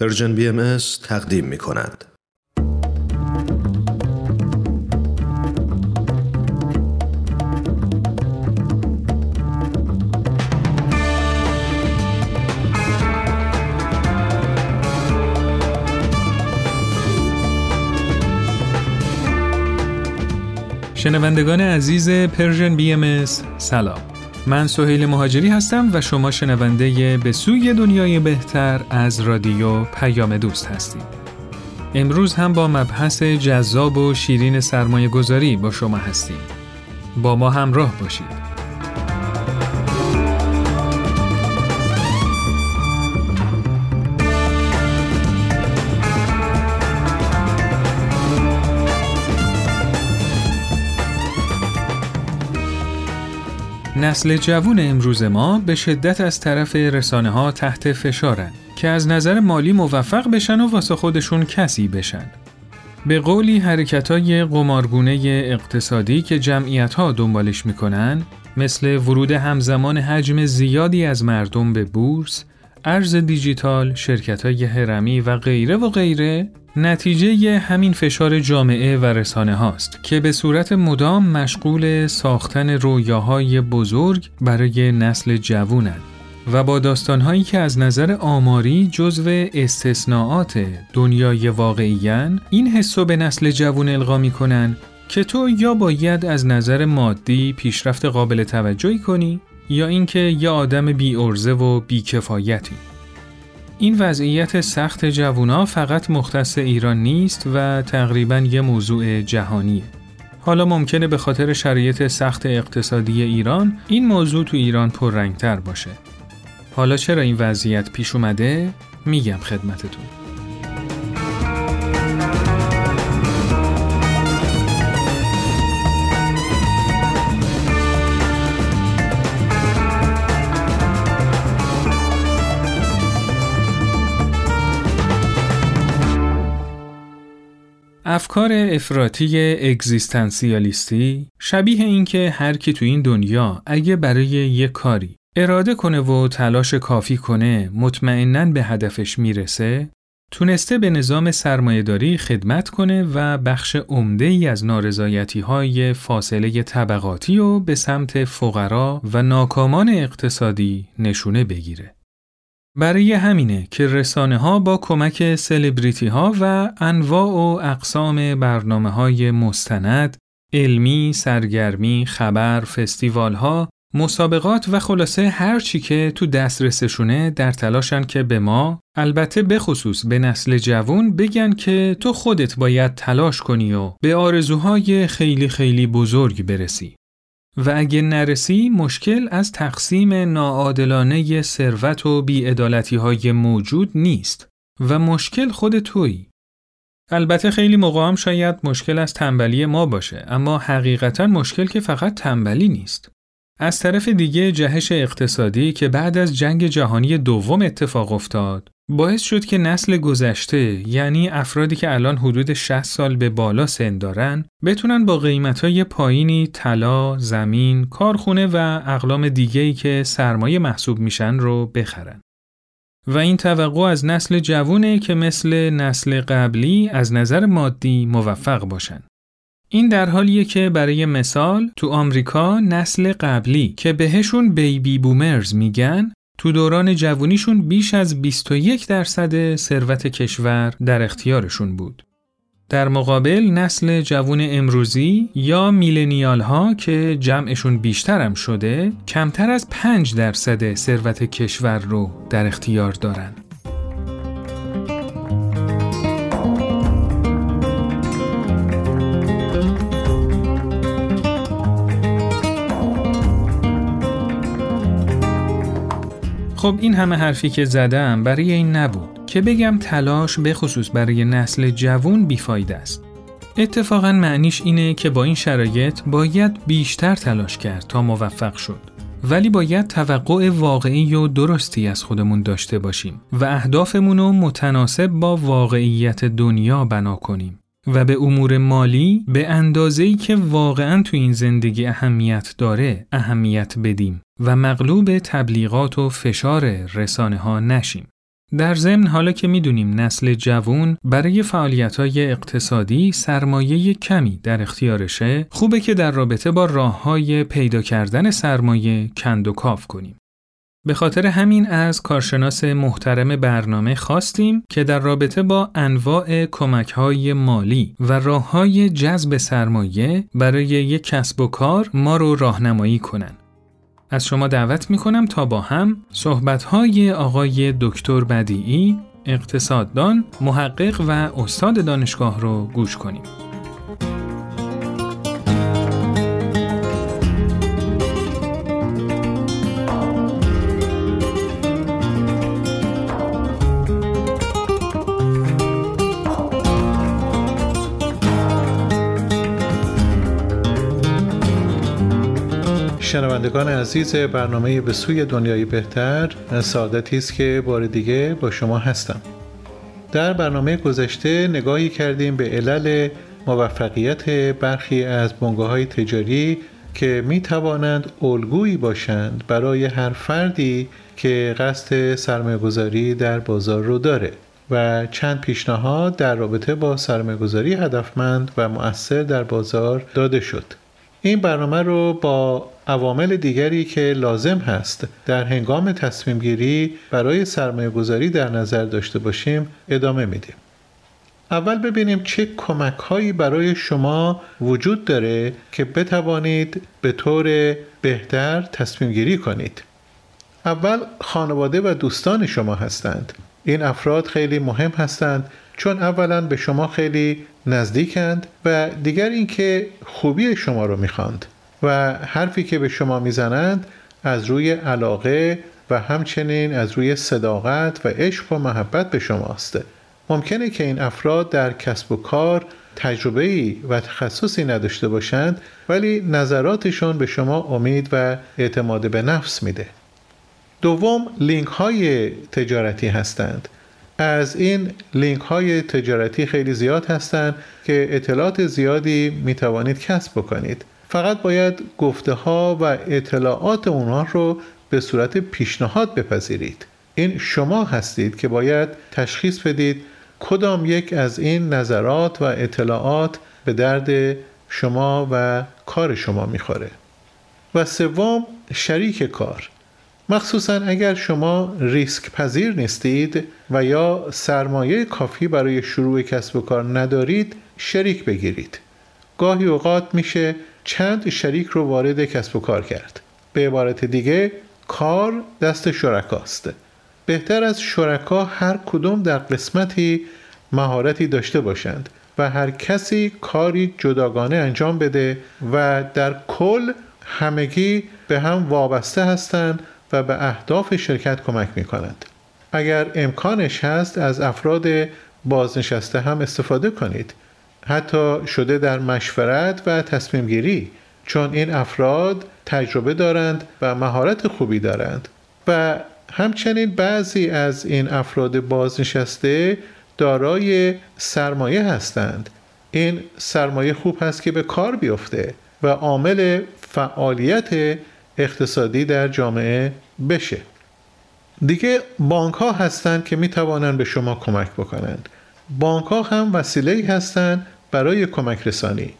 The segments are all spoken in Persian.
Persian BMS تقدیم می کند. شنوندگان عزیز Persian BMS سلام من سهیل مهاجری هستم و شما شنونده به سوی دنیای بهتر از رادیو پیام دوست هستید. امروز هم با مبحث جذاب و شیرین سرمایه گذاری با شما هستیم. با ما همراه باشید. نسل جوون امروز ما به شدت از طرف رسانه ها تحت فشارن که از نظر مالی موفق بشن و واسه خودشون کسی بشن. به قولی حرکت های قمارگونه اقتصادی که جمعیت ها دنبالش می‌کنن مثل ورود همزمان حجم زیادی از مردم به بورس، ارز دیجیتال، شرکت های هرمی و غیره و غیره نتیجه همین فشار جامعه و رسانه هاست که به صورت مدام مشغول ساختن رویاهای بزرگ برای نسل جوونند و با داستانهایی که از نظر آماری جزو استثناعات دنیای واقعیان این حسو به نسل جوون القا می‌کنن که تو یا باید از نظر مادی پیشرفت قابل توجهی کنی یا اینکه یه آدم بی ارزه و بی کفایتی. این وضعیت سخت جوونا فقط مختص ایران نیست و تقریبا یه موضوع جهانیه. حالا ممکنه به خاطر شرایط سخت اقتصادی ایران این موضوع تو ایران پررنگتر باشه. حالا چرا این وضعیت پیش اومده؟ میگم خدمتتون. افکار افراطی اگزیستانسیالیستی شبیه اینکه هر کی تو این دنیا اگه برای یه کاری اراده کنه و تلاش کافی کنه مطمئنا به هدفش می‌رسه تونسته به نظام سرمایهداری خدمت کنه و بخش عمده ای از نارضایتی های فاصله طبقاتی و به سمت فقرا و ناکامان اقتصادی نشونه بگیره. برای همینه که رسانه ها با کمک سلبریتی ها و انواع و اقسام برنامه های مستند، علمی، سرگرمی، خبر، فستیوال ها، مسابقات و خلاصه هر چی که تو دسترسشونه در تلاشن که به ما البته بخصوص به نسل جوون بگن که تو خودت باید تلاش کنی و به آرزوهای خیلی خیلی بزرگ برسی. و اگه نرسی مشکل از تقسیم ناعادلانه ثروت و بیعدالتی های موجود نیست و مشکل خود تویی. البته خیلی موقع هم شاید مشکل از تنبلی ما باشه اما حقیقتا مشکل که فقط تنبلی نیست. از طرف دیگه جهش اقتصادی که بعد از جنگ جهانی دوم اتفاق افتاد باعث شد که نسل گذشته یعنی افرادی که الان حدود 60 سال به بالا سن دارن بتونن با قیمتهای پایینی طلا، زمین، کارخونه و اقلام دیگه‌ای که سرمایه محسوب میشن رو بخرن. و این توقع از نسل جوونه که مثل نسل قبلی از نظر مادی موفق باشن. این در حالیه که برای مثال تو آمریکا نسل قبلی که بهشون بیبی بومرز میگن تو دوران جوونیشون بیش از 21 درصد ثروت کشور در اختیارشون بود. در مقابل نسل جوون امروزی یا میلنیال ها که جمعشون بیشترم شده کمتر از 5 درصد ثروت کشور رو در اختیار دارن. خب این همه حرفی که زدم برای این نبود که بگم تلاش به خصوص برای نسل جوون بیفایده است. اتفاقا معنیش اینه که با این شرایط باید بیشتر تلاش کرد تا موفق شد. ولی باید توقع واقعی و درستی از خودمون داشته باشیم و اهدافمون رو متناسب با واقعیت دنیا بنا کنیم. و به امور مالی به اندازه‌ای که واقعا تو این زندگی اهمیت داره اهمیت بدیم و مغلوب تبلیغات و فشار رسانه ها نشیم. در ضمن حالا که می‌دونیم نسل جوون برای فعالیت های اقتصادی سرمایه کمی در اختیارشه خوبه که در رابطه با راه های پیدا کردن سرمایه کند و کاف کنیم. به خاطر همین از کارشناس محترم برنامه خواستیم که در رابطه با انواع کمک های مالی و راه های جذب سرمایه برای یک کسب و کار ما رو راهنمایی کنند. از شما دعوت می کنم تا با هم صحبت های آقای دکتر بدیعی اقتصاددان، محقق و استاد دانشگاه رو گوش کنیم. شنوندگان عزیز برنامه به سوی دنیای بهتر سعادتی است که بار دیگه با شما هستم در برنامه گذشته نگاهی کردیم به علل موفقیت برخی از بنگاه های تجاری که می توانند الگویی باشند برای هر فردی که قصد سرمایه‌گذاری در بازار رو داره و چند پیشنهاد در رابطه با سرمایه‌گذاری هدفمند و مؤثر در بازار داده شد. این برنامه رو با عوامل دیگری که لازم هست در هنگام تصمیم گیری برای سرمایه گذاری در نظر داشته باشیم ادامه میدیم. اول ببینیم چه کمک هایی برای شما وجود داره که بتوانید به طور بهتر تصمیم گیری کنید. اول خانواده و دوستان شما هستند. این افراد خیلی مهم هستند چون اولا به شما خیلی نزدیکند و دیگر اینکه خوبی شما رو می‌خواند و حرفی که به شما می‌زنند از روی علاقه و همچنین از روی صداقت و عشق و محبت به شماست. ممکنه که این افراد در کسب و کار تجربه ای و تخصصی نداشته باشند ولی نظراتشون به شما امید و اعتماد به نفس میده. دوم لینک های تجارتی هستند. از این لینک های تجارتی خیلی زیاد هستند که اطلاعات زیادی می توانید کسب بکنید. فقط باید گفته ها و اطلاعات اونها رو به صورت پیشنهاد بپذیرید. این شما هستید که باید تشخیص بدید کدام یک از این نظرات و اطلاعات به درد شما و کار شما می‌خوره. و سوم شریک کار. مخصوصا اگر شما ریسک پذیر نیستید و یا سرمایه کافی برای شروع کسب و کار ندارید شریک بگیرید. گاهی اوقات میشه چند شریک رو وارد کسب و کار کرد. به عبارت دیگه کار دست شرکاست. بهتر از شرکا هر کدوم در قسمتی مهارتی داشته باشند و هر کسی کاری جداگانه انجام بده و در کل همگی به هم وابسته هستند و به اهداف شرکت کمک می کنند. اگر امکانش هست از افراد بازنشسته هم استفاده کنید. حتی شده در مشورت و تصمیم گیری چون این افراد تجربه دارند و مهارت خوبی دارند. و همچنین بعضی از این افراد بازنشسته دارای سرمایه هستند. این سرمایه خوب هست که به کار بیفته و عامل فعالیت اقتصادی در جامعه بشه. دیگه بانک ها هستند که می توانند به شما کمک بکنند. بانک ها هم وسیله هستند برای کمک رسانی.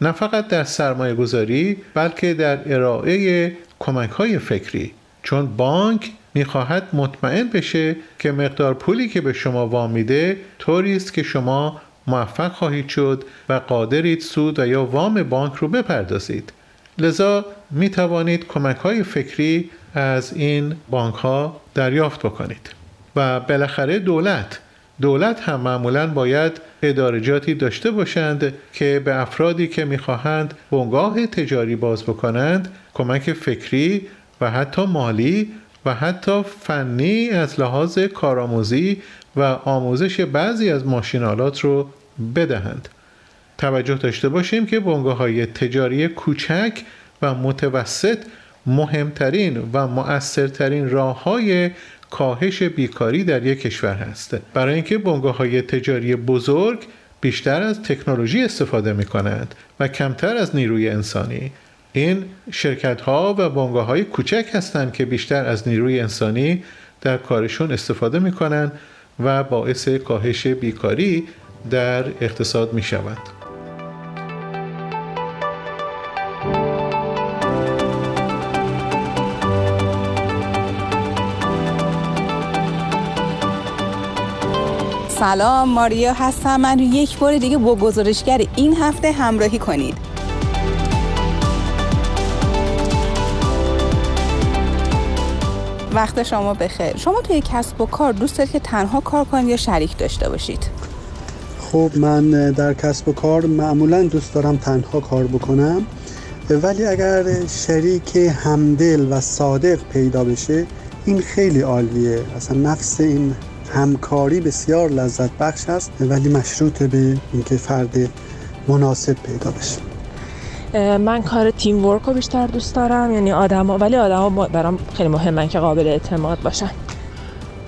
نه فقط در سرمایه گذاری بلکه در ارائه کمک های فکری. چون بانک می‌خواهد مطمئن بشه که مقدار پولی که به شما وام میده طوری است که شما موفق خواهید شد و قادرید سود و یا وام بانک رو بپردازید. لذا می توانید کمک های فکری از این بانک ها دریافت بکنید. و بالاخره دولت. دولت هم معمولا باید ادارجاتی داشته باشند که به افرادی که می‌خواهند بنگاه تجاری باز بکنند کمک فکری و حتی مالی و حتی فنی از لحاظ کارآموزی و آموزش بعضی از ماشینالات رو بدهند. توجه داشته باشیم که بنگاه های تجاری کوچک و متوسط مهمترین و مؤثرترین راه های کاهش بیکاری در یک کشور هست برای اینکه بنگاه های تجاری بزرگ بیشتر از تکنولوژی استفاده می کنند و کمتر از نیروی انسانی این شرکت ها و بنگاه های کوچک هستند که بیشتر از نیروی انسانی در کارشون استفاده می‌کنن و باعث کاهش بیکاری در اقتصاد می شود. سلام ماریا هستم. من یک بار دیگه با گزارشگر این هفته همراهی کنید. وقت شما بخیر. شما توی کسب و کار دوست دارید که تنها کار کنید یا شریک داشته باشید؟ خب من در کسب و کار معمولا دوست دارم تنها کار بکنم. ولی اگر شریک همدل و صادق پیدا بشه این خیلی عالیه. اصلا نفس این همکاری بسیار لذت بخش است ولی مشروط به اینکه فرد مناسب پیدا بشه. من کار تیم ورک رو بیشتر دوست دارم یعنی آدم ها ولی آدم ها برام خیلی مهمن که قابل اعتماد باشن.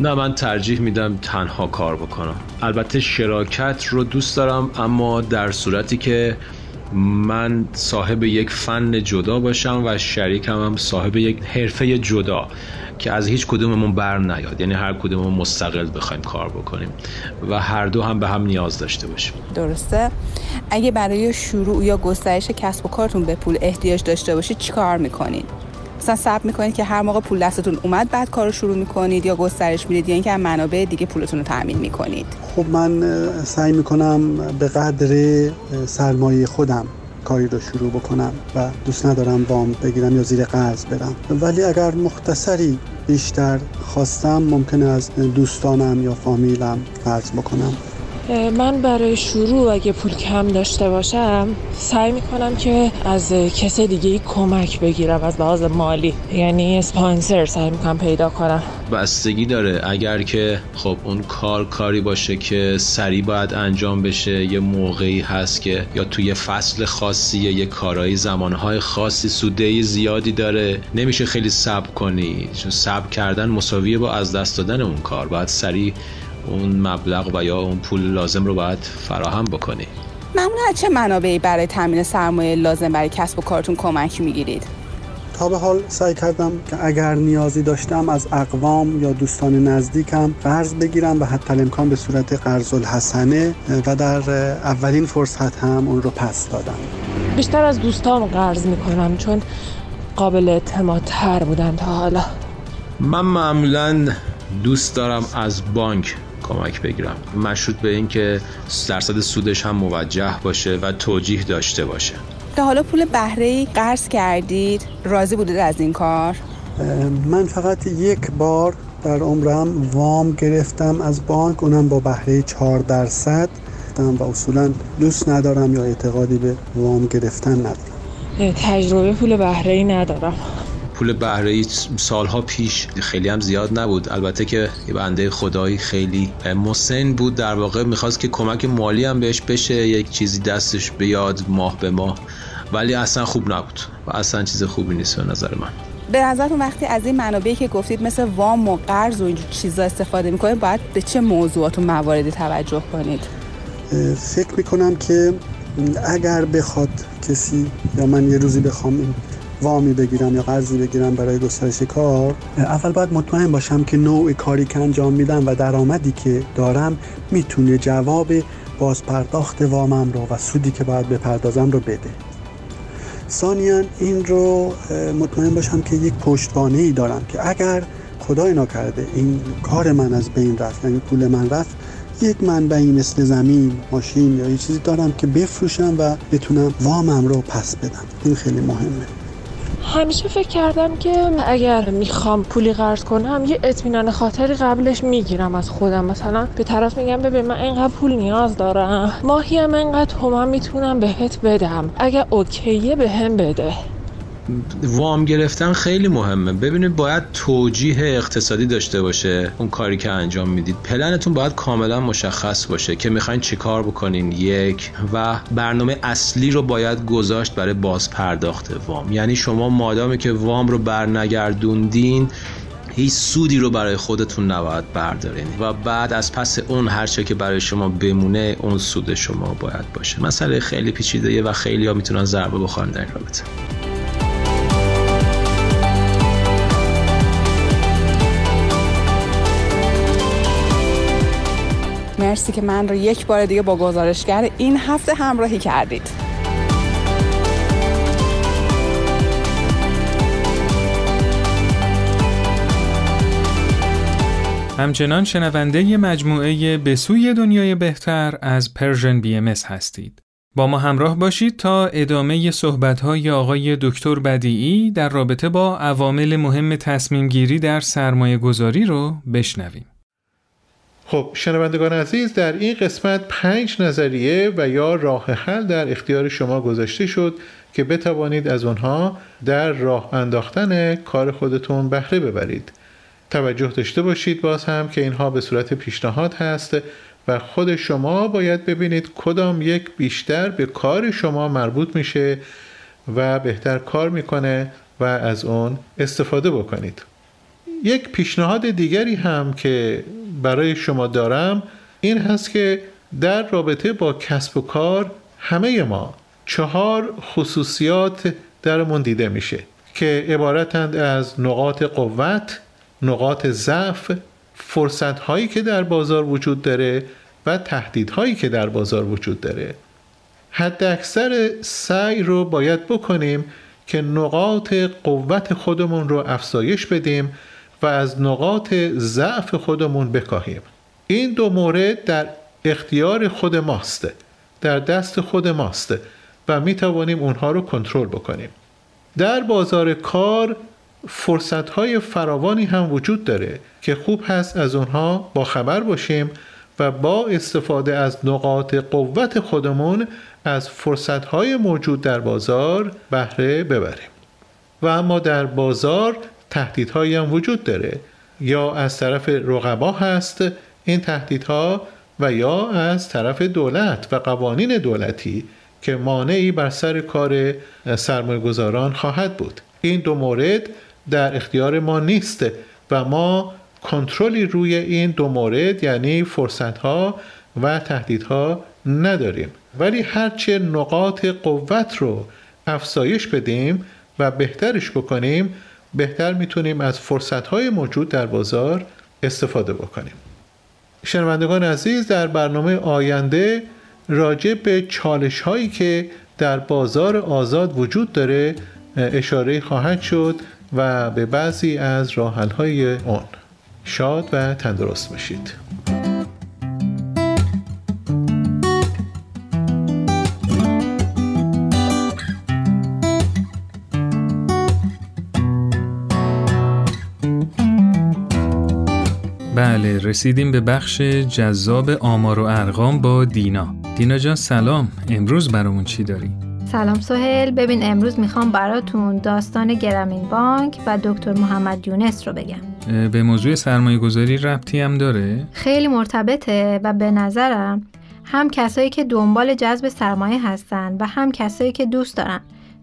نه من ترجیح میدم تنها کار بکنم. البته شراکت رو دوست دارم اما در صورتی که من صاحب یک فن جدا باشم و شریکم هم صاحب یک حرفه جدا. که از هیچ کدوممون بر نیاد. یعنی هر کدوممون مستقل بخوایم کار بکنیم و هر دو هم به هم نیاز داشته باشیم. درسته. اگه برای شروع یا گسترش کسب و کارتون به پول احتیاج داشته باشید چیکار می‌کنید؟ مثلا صبر می‌کنید که هر موقع پول دستتون اومد بعد کار رو شروع می‌کنید یا گسترش می‌دید یا اینکه منابع دیگه پولتون رو تامین می‌کنید؟ خب من سعی می‌کنم به قدر سرمایه خودم کاری رو شروع بکنم و دوست ندارم وام بگیرم یا زیر قرض برم. ولی اگر مختصری بیشتر خواستم ممکنه از دوستانم یا فامیلم قرض بکنم. من برای شروع اگه پول کم داشته باشم سعی می‌کنم که از کس دیگه کمک بگیرم از لحاظ مالی. یعنی اسپانسر سعی می‌کنم پیدا کنم. بستگی داره. اگر که خب اون کار کاری باشه که سریع باید انجام بشه یه موقعی هست که یا توی فصل خاصی یه کارایی زمانهای خاصی سوده زیادی داره نمیشه خیلی صبر کنی. چون صبر کردن مساویه با از دست دادن اون کار. باید سریع اون مبلغ و یا اون پول لازم رو باید فراهم بکنی. معمولا چه منابعی برای تامین سرمایه لازم برای کسب و کارتون کمک می‌گیرید؟ تا به حال سعی کردم که اگر نیازی داشتم از اقوام یا دوستان نزدیکم قرض بگیرم و حتی امکان به صورت قرض الحسنه و در اولین فرصت هم اون رو پس دادم. بیشتر از دوستام قرض می‌کنم چون قابل اعتماد تر بودن تا حالا. من معمولا دوست دارم از بانک کمک بگیرم. مشروط به اینکه درصد سودش هم موجه باشه و توجیه داشته باشه. تا حالا پول بهره قرض کردید؟ راضی بودید از این کار؟ من فقط یک بار در عمرم وام گرفتم از بانک. اونم با بهره 4 درصد. و اصولا دوست ندارم یا اعتقادی به وام گرفتن ندارم. تجربه پول بهره ای ندارم. پول بهره سالها پیش خیلی هم زیاد نبود. البته که یه بنده خدایی خیلی مسن بود. در واقع می‌خواست که کمک مالی هم بهش بشه یک چیزی دستش بیاد ماه به ماه. ولی اصلا خوب نبود و اصلا چیز خوبی نیست به نظر من. به نظرتون وقتی از این منابعی که گفتید مثل وام و قرض و اینجور چیزا استفاده می‌کنید باید به چه موضوعات و مواردی توجه کنید؟ فکر می‌کنم که اگر بخواد کسی یا من یه روزی بخوام وامی بگیرم یا قرضی بگیرم برای گسترش کار اول باید مطمئن باشم که نوع کاری که انجام میدم و درآمدی که دارم می‌تونه جواب بازپرداخت وامم رو و سودی که باید بپردازم رو بده. ثانیا این رو مطمئن باشم که یک پشتوانه ای دارم که اگر خدای نکرده این کار من از بین رفت یعنی پول من رفت یک منبعی مثل زمین ماشین یا یه چیزی دارم که بفروشم و بتونم وامم رو پس بدم. این خیلی مهمه. همیشه فکر کردم که اگر می‌خوام پولی قرض کنم یه اطمینان خاطری قبلش می‌گیرم از خودم. مثلا به طرف میگم ببین من اینقدر پول نیاز دارم. ماهی هم اینقدر تومن می‌تونم بهت بدم. اگر اوکیه به هم بده. وام گرفتن خیلی مهمه. ببینید باید توجیه اقتصادی داشته باشه اون کاری که انجام می‌دید. پلنتون باید کاملا مشخص باشه که می‌خواین چیکار بکنین. یک و برنامه اصلی رو باید گذاشت برای باز پرداخت وام. یعنی شما مادامی که وام رو برنگردوندین هیچ سودی رو برای خودتون نباید بردارین. و بعد از پس اون هرچه که برای شما بمونه اون سود شما باید باشه. مسئله خیلی پیچیده و خیلی ها می‌تونن ضربه بخورن در این رابطه. مرسی که من رو یک بار دیگه با گزارشگر این هفته همراهی کردید همچنان شنونده مجموعه به سوی دنیای بهتر از Persian BMS هستید. با ما همراه باشید تا ادامه صحبت‌های آقای دکتر بدیعی در رابطه با عوامل مهم تصمیم گیری در سرمایه گذاری رو بشنویم. خب شنوندگان عزیز در این قسمت پنج نظریه و یا راه حل در اختیار شما گذاشته شد که بتوانید از آنها در راه انداختن کار خودتون بهره ببرید. توجه داشته باشید باز هم که اینها به صورت پیشنهاد هست و خود شما باید ببینید کدام یک بیشتر به کار شما مربوط میشه و بهتر کار می‌کنه و از اون استفاده بکنید یک پیشنهاد دیگری هم که برای شما دارم این هست که در رابطه با کسب و کار همه ما چهار خصوصیات درمون دیده میشه که عبارتند از نقاط قوت، نقاط ضعف فرصت هایی که در بازار وجود داره و تهدیدهایی که در بازار وجود داره. حد اکثر سعی رو باید بکنیم که نقاط قوت خودمون رو افزایش بدیم و از نقاط ضعف خودمون بکاهیم. این دو مورد در اختیار خود ماست در دست خود ماست و می توانیم اونها رو کنترل بکنیم. در بازار کار فرصت های فراوانی هم وجود داره که خوب هست از اونها با خبر باشیم و با استفاده از نقاط قوت خودمون از فرصت های موجود در بازار بهره ببریم. و اما در بازار تهدیدهایی هم وجود داره. یا از طرف رقبا هست این تهدیدها و یا از طرف دولت و قوانین دولتی که مانعی بر سر کار سرمایه‌گذاران خواهد بود. این دو مورد در اختیار ما نیست و ما کنترلی روی این دو مورد یعنی فرصت ها و تهدیدها نداریم. ولی هرچه نقاط قوت رو افزایش بدیم و بهترش بکنیم بهتر می‌تونیم از فرصت های موجود در بازار استفاده بکنیم. شنوندگان عزیز در برنامه آینده راجع به چالش هایی که در بازار آزاد وجود داره اشاره خواهد شد و به بعضی از های اون شاد و تندرست باشید. رسیدیم به بخش جذاب آمار و ارقام با دینا. دینا جان سلام. امروز برامون چی داری؟ سلام سهل ببین امروز می‌خوام براتون داستان گرامین بانک و دکتر محمد یونس رو بگم. به موضوع سرمایه گذاری ربطی هم داره؟ خیلی مرتبطه و به نظرم هم کسایی که دنبال جذب سرمایه هستن و هم کسایی که دوست دارن.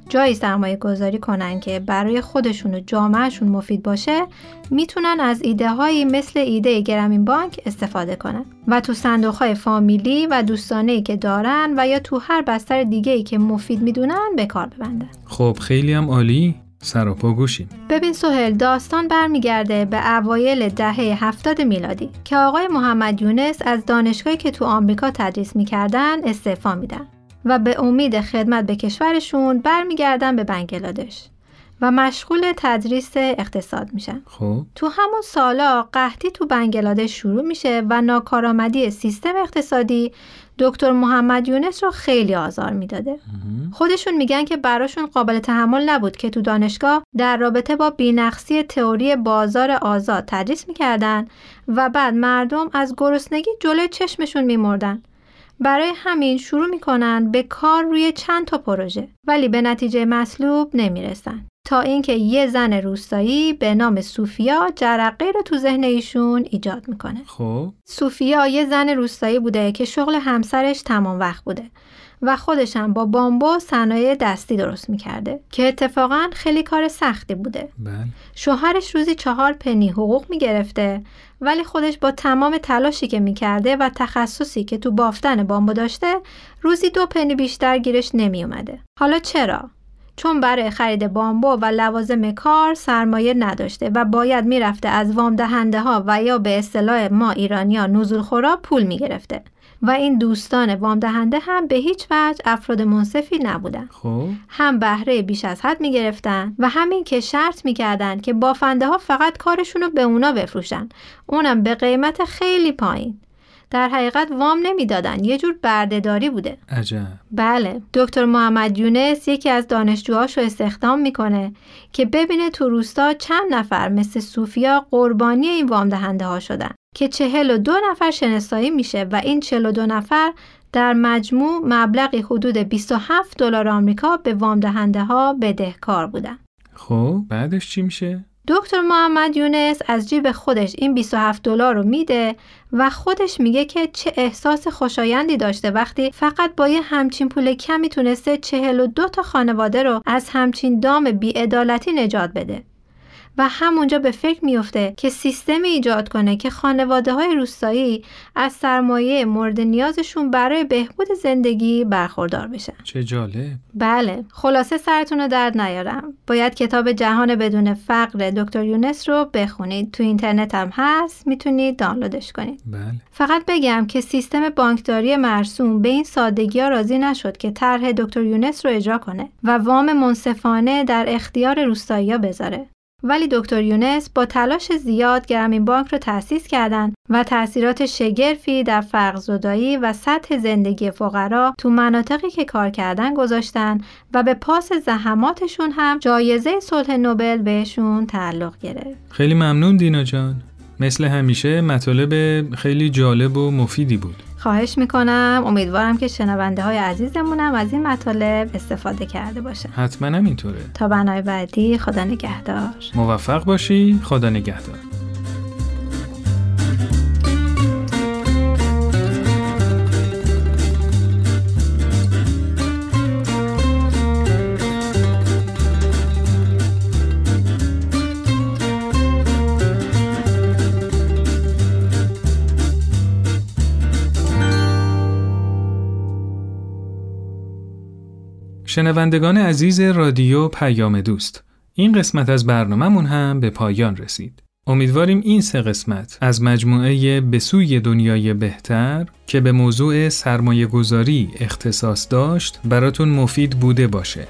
جایی سرمایه گذاری کنن که برای خودشون و جامعهشون مفید باشه می‌تونن از ایده هایی مثل ایده گرامین بانک استفاده کنن. و تو صندوق های فامیلی و دوستانه که دارن و یا تو هر بستر دیگه ای که مفید می‌دونن به کار ببندن خب خیلی هم عالی. سراپا گوشیم. ببین سهل داستان برمیگرده به اوایل دهه هفتاد میلادی که آقای محمد یونس از دانشگاهی که تو آمریکا تدریس می‌کردن استعفا میدن. و به امید خدمت به کشورشون برمیگردن به بنگلادش و مشغول تدریس اقتصاد میشن. خب تو همون سالا قحطی تو بنگلادش شروع میشه و ناکارآمدی سیستم اقتصادی دکتر محمد یونس رو خیلی آزار می‌داده. خودشون میگن که براشون قابل تحمل نبود که تو دانشگاه در رابطه با بینقصی تئوری بازار آزاد تدریس می‌کردن و بعد مردم از گرسنگی جلوی چشمشون میمردن. برای همین شروع می‌کنن به کار روی چند تا پروژه ولی به نتیجه مطلوب نمی‌رسن تا اینکه یه زن روستایی به نام سوفیا جرقه رو تو ذهن ایشون ایجاد می‌کنه. خب سوفیا یه زن روستایی بوده که شغل همسرش تمام وقت بوده و خودش هم با بامبو صنایع دستی درست می‌کرده که اتفاقا خیلی کار سختی بوده. بله. شوهرش روزی چهار پنی حقوق می‌گرفته ولی خودش با تمام تلاشی که می‌کرده و تخصصی که تو بافتن بامبو داشته روزی دو پنی بیشتر گیرش نمیومده. حالا چرا؟ چون برای خرید بامبو و لوازم کار سرمایه نداشته و باید می‌رفته از وام دهنده ها و یا به اصطلاح ما ایرانیا نزول خورا پول می‌گرفته و این دوستان وام دهنده هم به هیچ وجه افراد منصفی نبودن. خب. هم بهره بیش از حد می‌گرفتن و همین که شرط می‌کردن که بافنده ها فقط کارشون رو به اونا بفروشن. اونم به قیمت خیلی پایین. در حقیقت وام نمی‌دادن. یه جور بردهداری بوده. عجب. بله. دکتر محمد یونس یکی از دانشجوهاش رو استخدام می‌کنه که ببینه تو روستا چند نفر مثل صوفیا قربانی این وام دهنده ها شدن. که چهل و دو نفر شناسایی میشه و این چهل و دو نفر در مجموع مبلغی حدود 27 دلار آمریکا به وام دهنده ها بدهکار بودن. خب بعدش چی میشه؟ دکتر محمد یونس از جیب خودش این 27 دلار رو میده و خودش میگه که چه احساس خوشایندی داشته وقتی فقط با یه همچین پول کمی تونسته 42 تا خانواده رو از همچین دام بیعدالتی نجات بده. و همونجا به فکر میفته که سیستمی ایجاد کنه که خانواده های روستایی از سرمایه مورد نیازشون برای بهبود زندگی برخوردار بشن. چه جالب. بله، خلاصه سرتون رو درد نیارم. باید کتاب جهان بدون فقر دکتر یونس رو بخونید. تو اینترنت هم هست، می‌تونید دانلودش کنید. بله. فقط بگم که سیستم بانکداری مرسوم به این سادگی ها راضی نشد که طرح دکتر یونس رو اجرا کنه و وام منصفانه در اختیار روستایی بذاره. ولی دکتر یونس با تلاش زیاد گرامین بانک رو تأسیس کردند و تأثیرات شگرفی در زدایی و سطح زندگی فقرا تو مناطقی که کار کردن گذاشتن و به پاس زحماتشون هم جایزه صلح نوبل بهشون تعلق گرفت. خیلی ممنون دینا جان. مثل همیشه مطالب خیلی جالب و مفیدی بود. خواهش می‌کنم. امیدوارم که شنونده های عزیزمونم از این مطالب استفاده کرده باشن. حتما اینطوره. تا بنای بعدی خدا نگهدار. موفق باشی. خدا نگهدار. شنوندگان عزیز رادیو پیام دوست این قسمت از برنامهمون هم به پایان رسید. امیدواریم این سه قسمت از مجموعه به سوی دنیای بهتر که به موضوع سرمایه گذاری اختصاص داشت براتون مفید بوده باشه.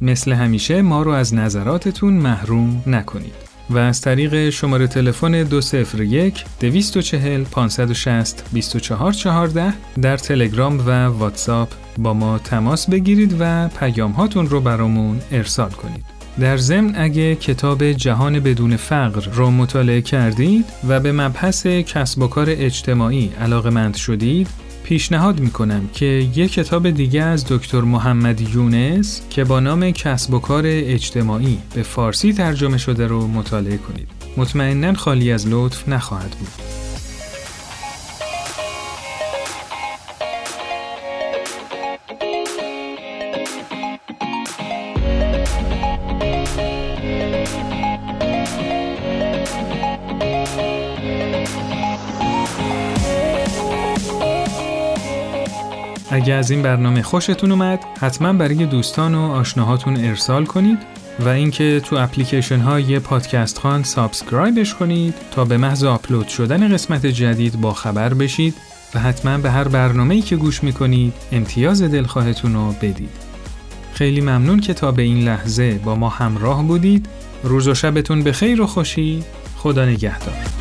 مثل همیشه ما رو از نظراتتون محروم نکنید. و از طریق شماره تلفن 201 240 560 2414 در تلگرام و واتساپ با ما تماس بگیرید و پیام هاتون رو برامون ارسال کنید. در ضمن اگه کتاب جهان بدون فقر رو مطالعه کردید و به مبحث کسب و کار اجتماعی علاقه مند شدید پیشنهاد می‌کنم که یک کتاب دیگه از دکتر محمد یونس که با نام کسب و کار اجتماعی به فارسی ترجمه شده رو مطالعه کنید. مطمئنا خالی از لطف نخواهد بود. از این برنامه خوشتون اومد حتما برای دوستان و آشناهاتون ارسال کنید و اینکه تو اپلیکیشن های پادکست خوان subscribe ش کنید تا به محض آپلود شدن قسمت جدید با خبر بشید و حتما به هر برنامه‌ای که گوش می‌کنید امتیاز دلخواهتون رو بدید. خیلی ممنون که تا به این لحظه با ما همراه بودید. روز و شبتون به خیر و خوشی. خدا نگهدار.